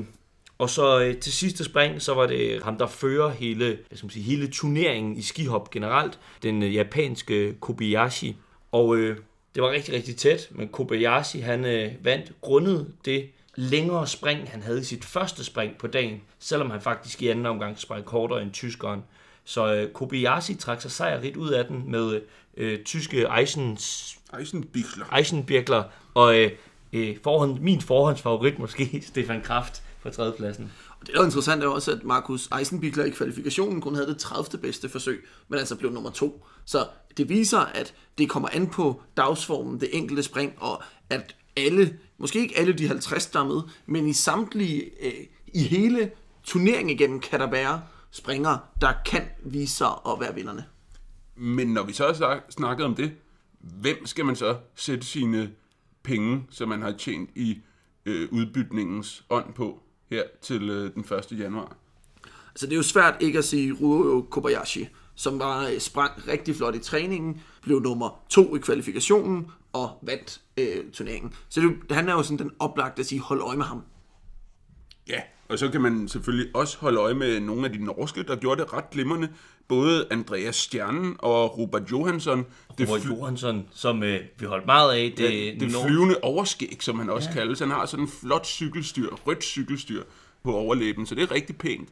og så øh, til sidste spring, så var det ham, der fører hele, hvad skal man sige, hele turneringen i skihop generelt, den øh, japanske Kobayashi. Og øh, det var rigtig, rigtig tæt, men Kobayashi han øh, vandt grundet det længere spring, han havde i sit første spring på dagen, selvom han faktisk i anden omgang sprang kortere end tyskeren. Så øh, Kobayashi trak sig sejrigt ud af den med øh, tyske Eisens, Eisenbichler. Eisenbirkler og øh, øh, forhånd, min forhåndsfavorit måske, Stefan Kraft på tredjepladsen. Og det, der er interessant, er jo også, at Markus Eisenbichler i kvalifikationen kun havde det 30. bedste forsøg, men altså blev nummer to. Så det viser, at det kommer an på dagsformen, det enkelte spring, og at alle, måske ikke alle de 50, der er med, men i samtlige, øh, i hele turneringen igennem, kan der være springere, der kan vise sig at være vinderne. Men når vi så har snak- snakket om det, hvem skal man så sætte sine penge, som man har tjent i øh, udbytningens ånd på her til øh, den 1. januar? Altså det er jo svært ikke at sige Ruo Kobayashi, som var øh, sprang rigtig flot i træningen, blev nummer to i kvalifikationen og vandt øh, turneringen. Så det, han er jo sådan den oplagte at sige, hold øje med ham. Ja, Og så kan man selvfølgelig også holde øje med nogle af de norske, der gjorde det ret glimrende. Både Andreas Stjernen og Robert Johansson. Det, Robert Johansson, som øh, vi holdt meget af. Det, ja, det flyvende overskæg, som han også ja. kaldes. Han har sådan en flot cykelstyr, rødt cykelstyr på overlæben, så det er rigtig pænt.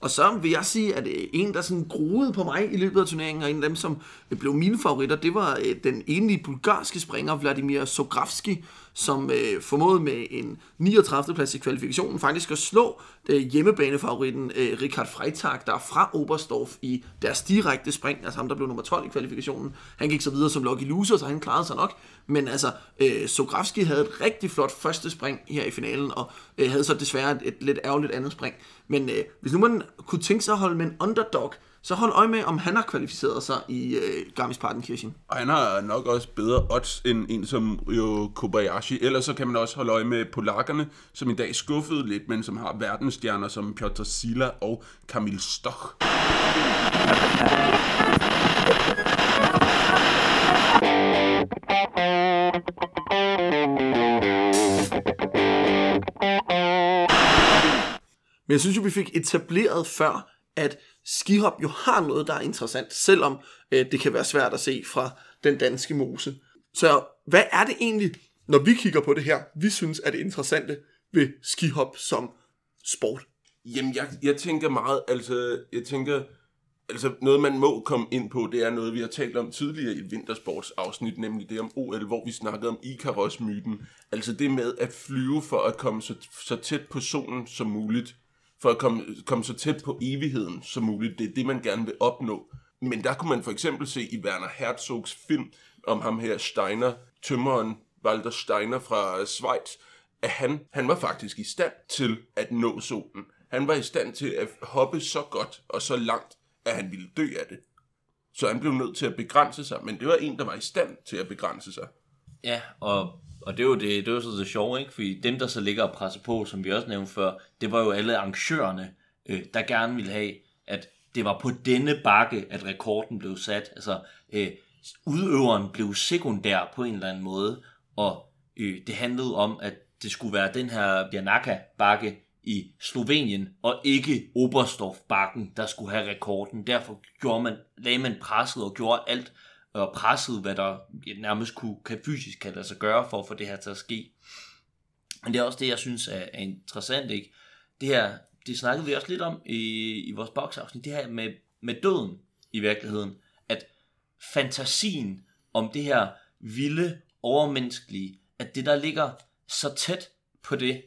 Og så vil jeg sige, at øh, en, der sådan groede på mig i løbet af turneringen, og en af dem, som øh, blev mine favoritter, det var øh, den enlige bulgarske springer, Vladimir Sogravski, som øh, formåede med en 39. plads i kvalifikationen faktisk at slå øh, hjemmebanefavoritten øh, Richard Freitag, der er fra Oberstdorf i deres direkte spring, altså ham, der blev nummer 12 i kvalifikationen. Han gik så videre som lucky loser, så han klarede sig nok. Men altså, øh, Sogravski havde et rigtig flot første spring her i finalen, og øh, havde så desværre et, et lidt ærgerligt andet spring. Men øh, hvis nu man kunne tænke sig at holde med en underdog, så hold øje med, om han har kvalificeret sig i øh, Garmisch-Partenkirchen. Og han har nok også bedre odds end en som Ryo Kobayashi. Ellers så kan man også holde øje med polakkerne, som i dag skuffede lidt, men som har verdensstjerner som Piotr Sila og Kamil Stoch. Men jeg synes jo, vi fik etableret før, at skihop jo har noget, der er interessant, selvom øh, det kan være svært at se fra den danske mose. Så hvad er det egentlig, når vi kigger på det her, vi synes er det interessante ved skihop som sport? Jamen, jeg, jeg tænker meget, altså, jeg tænker, altså noget man må komme ind på, det er noget, vi har talt om tidligere i et vintersportsafsnit, nemlig det om OL, hvor vi snakkede om Ikaros-myten. Altså det med at flyve for at komme så, så tæt på solen som muligt, for at komme, komme så tæt på evigheden som muligt. Det er det, man gerne vil opnå. Men der kunne man for eksempel se i Werner Herzogs film om ham her Steiner, tømmeren Walter Steiner fra Schweiz, at han, han var faktisk i stand til at nå solen. Han var i stand til at hoppe så godt og så langt, at han ville dø af det. Så han blev nødt til at begrænse sig, men det var en, der var i stand til at begrænse sig. Ja, og, og det er jo det, det, er så det sjove, ikke? Fordi dem, der så ligger og presser på, som vi også nævnte før, det var jo alle arrangørerne, øh, der gerne ville have, at det var på denne bakke, at rekorden blev sat. Altså, øh, udøveren blev sekundær på en eller anden måde, og øh, det handlede om, at det skulle være den her Bjarnaka-bakke i Slovenien, og ikke Oberstdorf-bakken, der skulle have rekorden. Derfor gjorde man, lagde man presset og gjorde alt, og presset, hvad der nærmest kunne, kan fysisk kan lade sig gøre for at få det her til at ske. Men det er også det, jeg synes er, er interessant, ikke? Det her, det snakkede vi også lidt om i, i vores boksafsnit, det her med, med døden i virkeligheden. At fantasien om det her vilde, overmenneskelige, at det der ligger så tæt på det,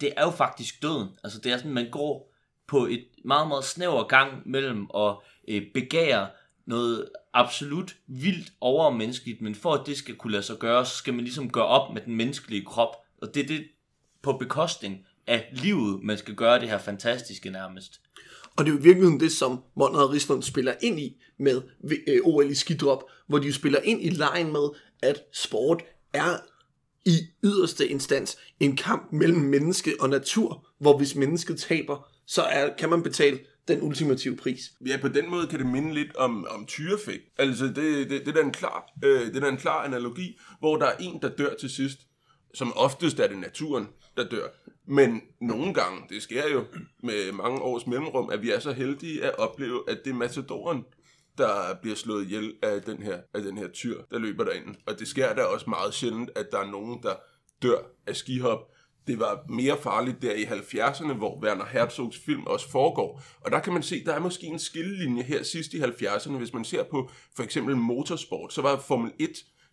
det er jo faktisk døden. Altså det er sådan, man går på et meget, meget snæver gang mellem at øh, begære noget absolut vildt overmenneskeligt, men for at det skal kunne lade sig gøre, så skal man ligesom gøre op med den menneskelige krop. Og det er det på bekostning af livet, man skal gøre det her fantastiske nærmest. Og det er jo i virkeligheden det, som Monrad og Rislund spiller ind i med øh, OL i skidrop, hvor de jo spiller ind i lejen med, at sport er i yderste instans en kamp mellem menneske og natur, hvor hvis mennesket taber, så er, kan man betale den ultimative pris. Ja, på den måde kan det minde lidt om, om tyrefægt. Altså, det, det, det, er da en klar, øh, det er da en klar analogi, hvor der er en, der dør til sidst. Som oftest er det naturen, der dør. Men nogle gange, det sker jo med mange års mellemrum, at vi er så heldige at opleve, at det er matadoren, der bliver slået ihjel af den her, af den her tyr, der løber derinde. Og det sker da også meget sjældent, at der er nogen, der dør af skihop. Det var mere farligt der i 70'erne, hvor Werner Herzogs film også foregår. Og der kan man se, der er måske en skillelinje her sidst i 70'erne. Hvis man ser på for eksempel motorsport, så var Formel 1,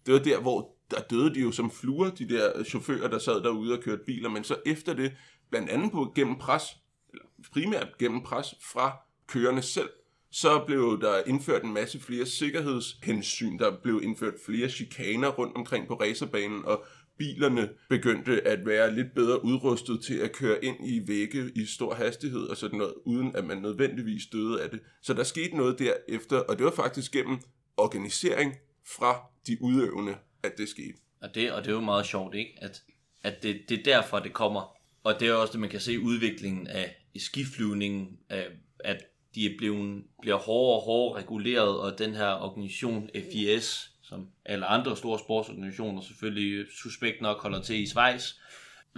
det var der, hvor der døde de jo som fluer, de der chauffører, der sad derude og kørte biler. Men så efter det, blandt andet på gennem pres, eller primært gennem pres fra kørerne selv, så blev der indført en masse flere sikkerhedshensyn. Der blev indført flere chikaner rundt omkring på racerbanen, og bilerne begyndte at være lidt bedre udrustet til at køre ind i vægge i stor hastighed og sådan noget, uden at man nødvendigvis døde af det. Så der skete noget derefter, og det var faktisk gennem organisering fra de udøvende, at det skete. Og det, og det er jo meget sjovt, ikke? At, at det, det er derfor, det kommer. Og det er også det, man kan se udviklingen af i skiflyvningen, af, at de er blevet, bliver hårdere og hårdere reguleret, og den her organisation FIS, som alle andre store sportsorganisationer selvfølgelig suspekt nok holder til i Schweiz,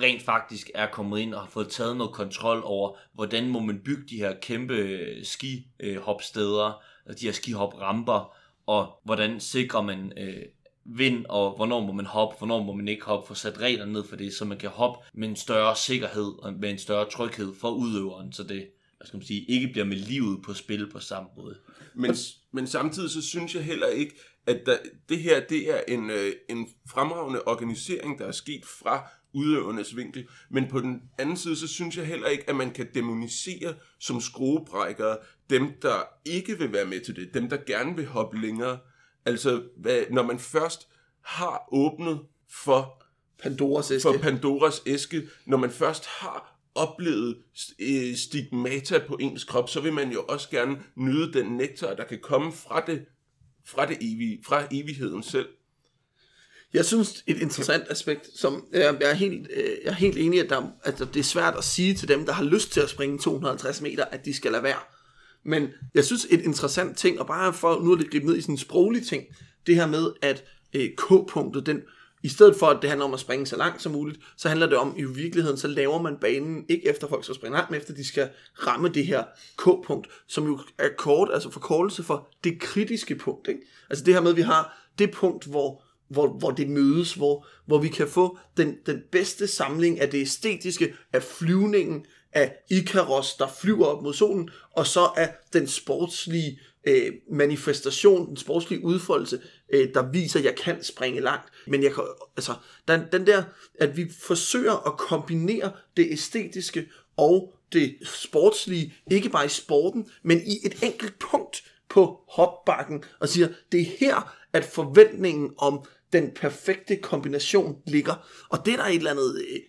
rent faktisk er kommet ind og har fået taget noget kontrol over, hvordan må man bygge de her kæmpe øh, skihopsteder, de her skihopramper, og hvordan sikrer man øh, vind, og hvornår må man hoppe, hvornår må man ikke hoppe, for sat regler ned for det, så man kan hoppe med en større sikkerhed og med en større tryghed for udøveren, så det hvad skal man sige, ikke bliver med livet på spil på samme måde. Men, men samtidig så synes jeg heller ikke, at der, det her det er en, øh, en fremragende organisering, der er sket fra udøvernes vinkel. Men på den anden side, så synes jeg heller ikke, at man kan demonisere som skruebrækkere dem, der ikke vil være med til det. Dem, der gerne vil hoppe længere. Altså, hvad, når man først har åbnet for Pandoras æske. for Pandoras æske, når man først har oplevet øh, stigmata på ens krop, så vil man jo også gerne nyde den nektar, der kan komme fra det, fra det evige, fra evigheden selv. Jeg synes, et interessant aspekt, som jeg er helt, øh, jeg er helt enig i, at, der, at det er svært at sige til dem, der har lyst til at springe 250 meter, at de skal lade være. Men jeg synes, et interessant ting, og bare for nu at gribe ned i sådan en sproglig ting, det her med, at øh, K-punktet, den, i stedet for at det handler om at springe så langt som muligt, så handler det om, i virkeligheden, så laver man banen ikke efter folk skal springe langt, men efter de skal ramme det her K-punkt, som jo er kort, altså forkortelse for det kritiske punkt. Ikke? Altså det her med, at vi har det punkt, hvor hvor, hvor det mødes, hvor, hvor vi kan få den, den bedste samling af det æstetiske, af flyvningen, af Ikaros, der flyver op mod solen, og så af den sportslige øh, manifestation, den sportslige udfoldelse, øh, der viser, at jeg kan springe langt. Men jeg kan, altså, den, den der, at vi forsøger at kombinere det æstetiske og det sportslige, ikke bare i sporten, men i et enkelt punkt på hopbakken, og siger, det er her, at forventningen om den perfekte kombination ligger. Og det er der et eller andet øh,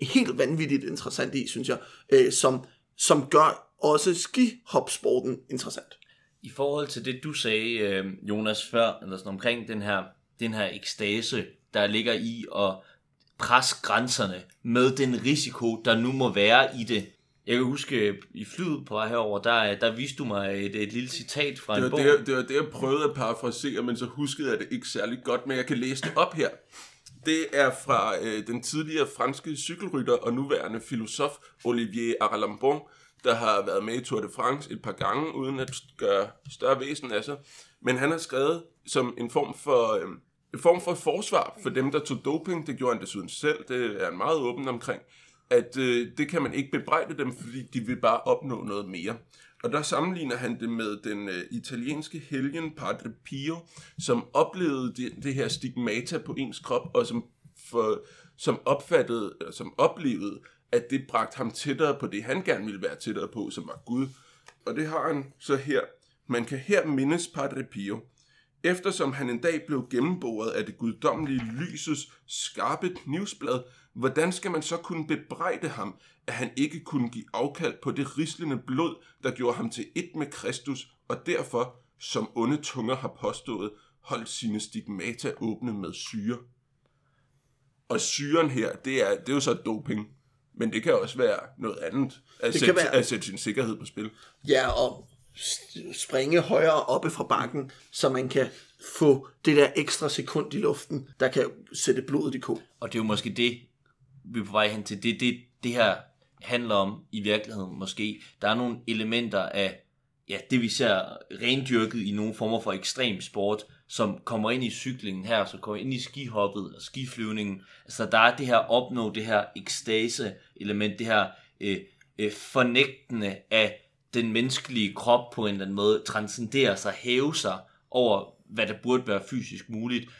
helt vanvittigt interessant i, synes jeg, øh, som, som gør også skihopsporten interessant. I forhold til det, du sagde, øh, Jonas, før, eller sådan omkring den her, den her ekstase, der ligger i at presse grænserne med den risiko, der nu må være i det. Jeg kan huske, i flyet på vej herover, der, der viste du mig et, et lille citat fra Det en bog. det, det, var det, jeg prøvede at parafrasere, men så huskede jeg det ikke særlig godt, men jeg kan læse det op her. Det er fra øh, den tidligere franske cykelrytter og nuværende filosof Olivier Aralambon, der har været med i Tour de France et par gange, uden at gøre større væsen af sig. Men han har skrevet som en form for, øh, en form for forsvar for dem, der tog doping. Det gjorde han desuden selv. Det er han meget åben omkring. At øh, det kan man ikke bebrejde dem, fordi de vil bare opnå noget mere. Og der sammenligner han det med den øh, italienske helgen Padre Pio, som oplevede det, det her stigmata på ens krop, og som, for, som opfattede, eller som oplevede, at det bragte ham tættere på det, han gerne ville være tættere på, som var Gud. Og det har han så her. Man kan her mindes Padre Pio, eftersom han en dag blev gennemboret af det guddommelige lysets skarpe knivsblad, hvordan skal man så kunne bebrejde ham, at han ikke kunne give afkald på det rislende blod, der gjorde ham til et med Kristus, og derfor, som onde tunger har påstået, holdt sine stigmata åbne med syre. Og syren her, det er, det er jo så doping. Men det kan også være noget andet. At, Det sætte, kan være- at sætte sin sikkerhed på spil. Ja, og springe højere oppe fra bakken, så man kan få det der ekstra sekund i luften, der kan sætte blodet i ko. Og det er jo måske det, vi er på vej hen til. Det det, det her handler om i virkeligheden måske. Der er nogle elementer af ja, det, vi ser rendyrket i nogle former for ekstrem sport, som kommer ind i cyklingen her, som kommer ind i skihoppet og skiflyvningen. Altså der er det her opnå, det her ekstase element, det her øh, øh, fornægtende af den menneskelige krop på en eller anden måde, transcendere sig, hæve sig over, hvad der burde være fysisk muligt.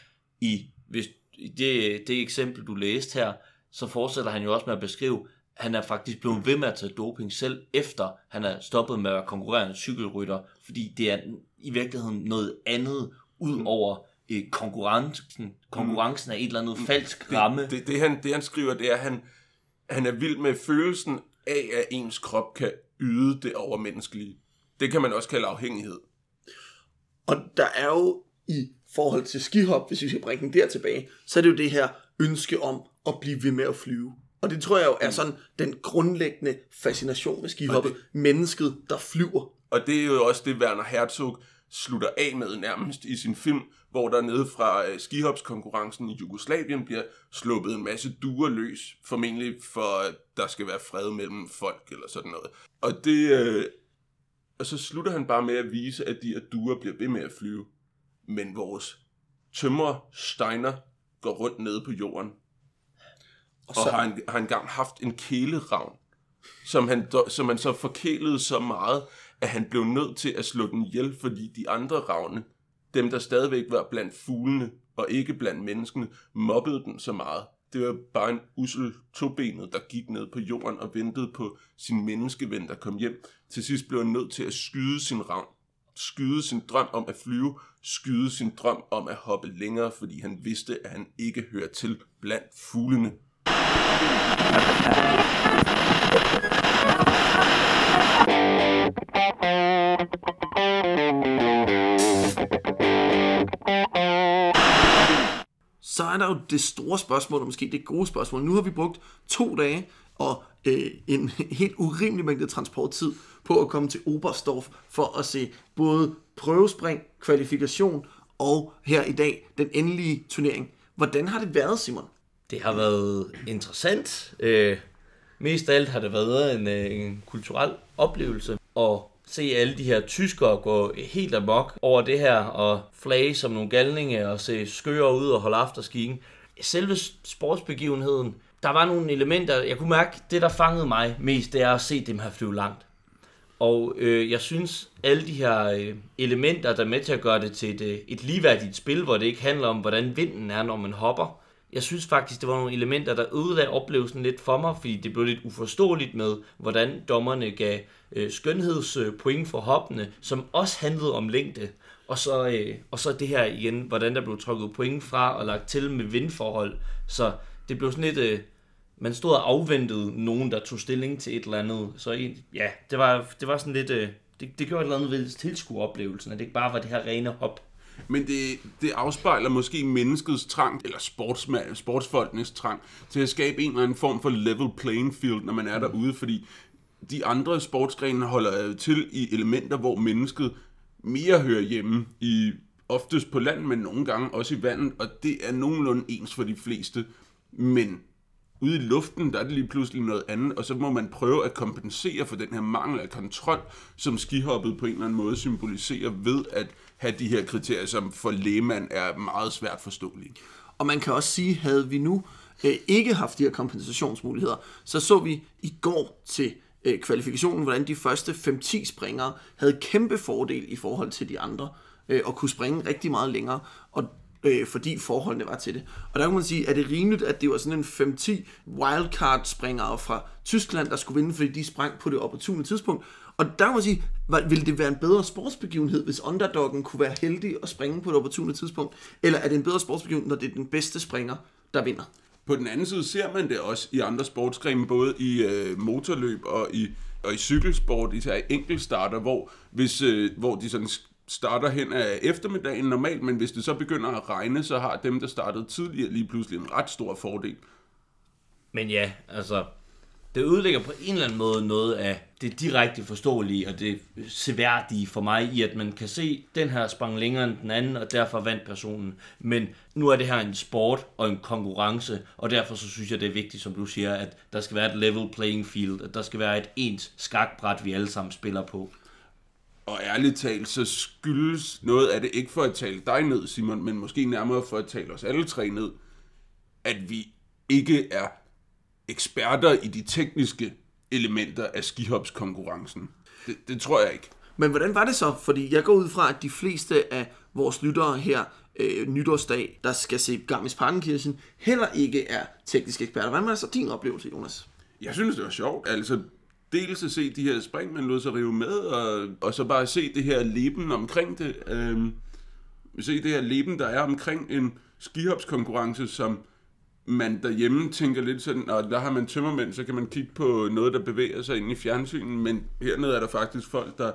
I, hvis, i det, det eksempel, du læste her, så fortsætter han jo også med at beskrive, han er faktisk blevet ved med at tage doping selv, efter han er stoppet med at være konkurrerende cykelrytter, fordi det er i virkeligheden noget andet, ud over øh, konkurrencen. Konkurrencen er et eller andet falsk ramme. Det, det, det, han, det han skriver, det er, at han, han er vild med følelsen af, at ens krop kan yde det overmenneskelige. Det kan man også kalde afhængighed. Og der er jo i forhold til skihop, hvis vi skal bringe den der tilbage, så er det jo det her ønske om at blive ved med at flyve. Og det tror jeg jo er sådan den grundlæggende fascination med skihoppet. Mennesket, der flyver. Og det er jo også det, Werner Herzog slutter af med nærmest i sin film, hvor der nede fra øh, skihopskonkurrencen i Jugoslavien bliver sluppet en masse duer løs, formentlig for at der skal være fred mellem folk eller sådan noget. Og det, øh, og så slutter han bare med at vise, at de her duer bliver ved med at flyve. Men vores tømrer Steiner går rundt nede på jorden. Og, og har, en, har engang haft en kæleravn, som han, som han så forkælede så meget, at han blev nødt til at slå den ihjel, fordi de andre ravne, dem der stadigvæk var blandt fuglene og ikke blandt menneskene, mobbede den så meget. Det var bare en usel tobenet, der gik ned på jorden og ventede på sin menneskeven, der kom hjem. Til sidst blev han nødt til at skyde sin ravn. Skyde sin drøm om at flyve, skyde sin drøm om at hoppe længere, fordi han vidste, at han ikke hører til blandt fuglene. Så er der jo det store spørgsmål, og måske det gode spørgsmål. Nu har vi brugt to dage og øh, en helt urimelig mængde transporttid på at komme til Oberstdorf for at se både prøvespring, kvalifikation og her i dag den endelige turnering. Hvordan har det været, Simon? Det har været interessant. Øh, mest af alt har det været en, øh, en kulturel oplevelse. at se alle de her tyskere gå helt amok over det her, og flage som nogle galninge, og se skøre ud og holde afterskiing. Selve sportsbegivenheden, der var nogle elementer, jeg kunne mærke, det der fangede mig mest, det er at se dem her flyve langt. Og øh, jeg synes, alle de her øh, elementer, der er med til at gøre det til et, øh, et ligeværdigt spil, hvor det ikke handler om, hvordan vinden er, når man hopper. Jeg synes faktisk, det var nogle elementer, der ødelagde oplevelsen lidt for mig, fordi det blev lidt uforståeligt med, hvordan dommerne gav øh, skønhedspoint for hoppene, som også handlede om længde. Og så, øh, og så det her igen, hvordan der blev trukket point fra og lagt til med vindforhold. Så det blev sådan lidt... Øh, man stod og afventede nogen, der tog stilling til et eller andet. Så ja, det var, det var sådan lidt... Øh, det, det gjorde et eller andet ved tilskueroplevelsen, at det ikke bare var det her rene hop. Men det, det afspejler måske menneskets trang, eller sportsmand, sportsfolkenes trang, til at skabe en eller anden form for level playing field, når man er derude, fordi de andre sportsgrene holder til i elementer, hvor mennesket mere hører hjemme i oftest på land, men nogle gange også i vandet, og det er nogenlunde ens for de fleste. Men ude i luften, der er det lige pludselig noget andet, og så må man prøve at kompensere for den her mangel af kontrol, som skihoppet på en eller anden måde symboliserer ved at have de her kriterier, som for lægemand er meget svært forståelige. Og man kan også sige, havde vi nu øh, ikke haft de her kompensationsmuligheder, så så vi i går til øh, kvalifikationen, hvordan de første 5-10 springere havde kæmpe fordel i forhold til de andre, øh, og kunne springe rigtig meget længere. Og øh, fordi forholdene var til det. Og der kan man sige, er det rimeligt, at det var sådan en 5-10 wildcard-springere fra Tyskland, der skulle vinde, fordi de sprang på det opportune tidspunkt. Og der kan man sige, ville det være en bedre sportsbegivenhed, hvis underdoggen kunne være heldig at springe på det opportune tidspunkt? Eller er det en bedre sportsbegivenhed, når det er den bedste springer, der vinder? På den anden side ser man det også i andre sportsgrene, både i øh, motorløb og i, og i cykelsport, især i enkeltstarter, hvor, hvis, øh, hvor de sådan starter hen af eftermiddagen normalt, men hvis det så begynder at regne, så har dem, der startede tidligere, lige pludselig en ret stor fordel. Men ja, altså, det udlægger på en eller anden måde noget af det direkte forståelige og det seværdige for mig i, at man kan se, den her sprang længere end den anden, og derfor vandt personen. Men nu er det her en sport og en konkurrence, og derfor så synes jeg, det er vigtigt, som du siger, at der skal være et level playing field, at der skal være et ens skakbræt, vi alle sammen spiller på. Og ærligt talt, så skyldes noget af det ikke for at tale dig ned, Simon, men måske nærmere for at tale os alle tre ned, at vi ikke er eksperter i de tekniske elementer af skihopskonkurrencen. Det, det tror jeg ikke. Men hvordan var det så? Fordi jeg går ud fra, at de fleste af vores lyttere her øh, nytårsdag, der skal se Garmisch Partenkirchen, heller ikke er tekniske eksperter. Hvordan var så din oplevelse, Jonas? Jeg synes, det var sjovt. Altså, dels at se de her spring, man lod sig rive med, og, og så bare se det her leben omkring det. Øh, se det her leben, der er omkring en skihopskonkurrence, som man derhjemme tænker lidt sådan, og der har man tømmermænd, så kan man kigge på noget, der bevæger sig ind i fjernsynet, men hernede er der faktisk folk, der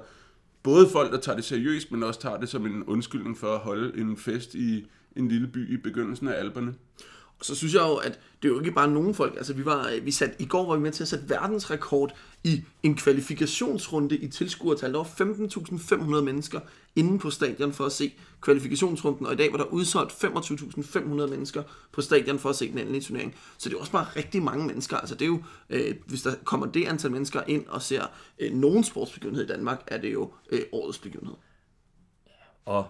både folk, der tager det seriøst, men også tager det som en undskyldning for at holde en fest i en lille by i begyndelsen af alberne. Og så synes jeg jo, at det er jo ikke bare nogen folk. Altså, vi var, øh, vi sat, i går var vi med til at sætte verdensrekord i en kvalifikationsrunde i tilskuertal. Der var 15.500 mennesker inde på stadion for at se kvalifikationsrunden, og i dag var der udsolgt 25.500 mennesker på stadion for at se den endelige turnering. Så det er også bare rigtig mange mennesker. Altså, det er jo, øh, hvis der kommer det antal mennesker ind og ser øh, nogen sportsbegivenhed i Danmark, er det jo øh, årets begivenhed. Og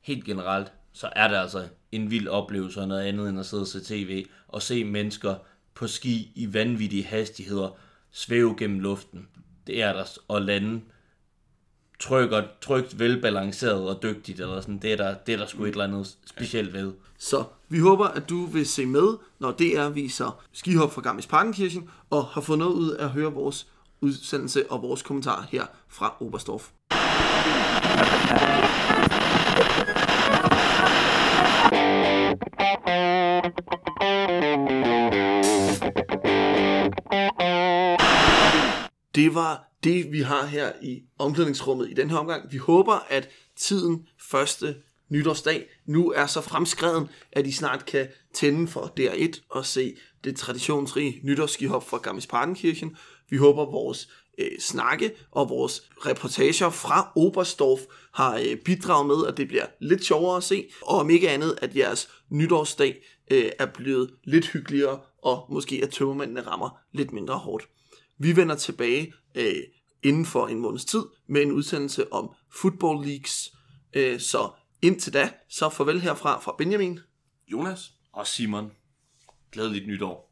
helt generelt, så er det altså en vild oplevelse og noget andet end at sidde og se tv og se mennesker på ski i vanvittige hastigheder svæve gennem luften. Det er der at lande trygt, trygt, velbalanceret og dygtigt, eller sådan. Det er der, det er der sgu et eller andet specielt ved. Så vi håber, at du vil se med, når DR viser skihop fra Gammis Parkenkirchen, og har fået noget ud af at høre vores udsendelse og vores kommentar her fra Oberstdorf. Det var det, vi har her i omklædningsrummet i den her omgang. Vi håber, at tiden første nytårsdag nu er så fremskreden, at I snart kan tænde for DR1 og se det traditionsrige nytårsskihop fra Garmisch Partenkirchen. Vi håber, vores øh, snakke og vores reportager fra Oberstdorf har øh, bidraget med, at det bliver lidt sjovere at se, og om ikke andet, at jeres nytårsdag øh, er blevet lidt hyggeligere, og måske at tømmermændene rammer lidt mindre hårdt. Vi vender tilbage øh, inden for en måneds tid med en udsendelse om Football Leagues. Øh, så indtil da, så farvel herfra fra Benjamin. Jonas? Og Simon, glædeligt nytår.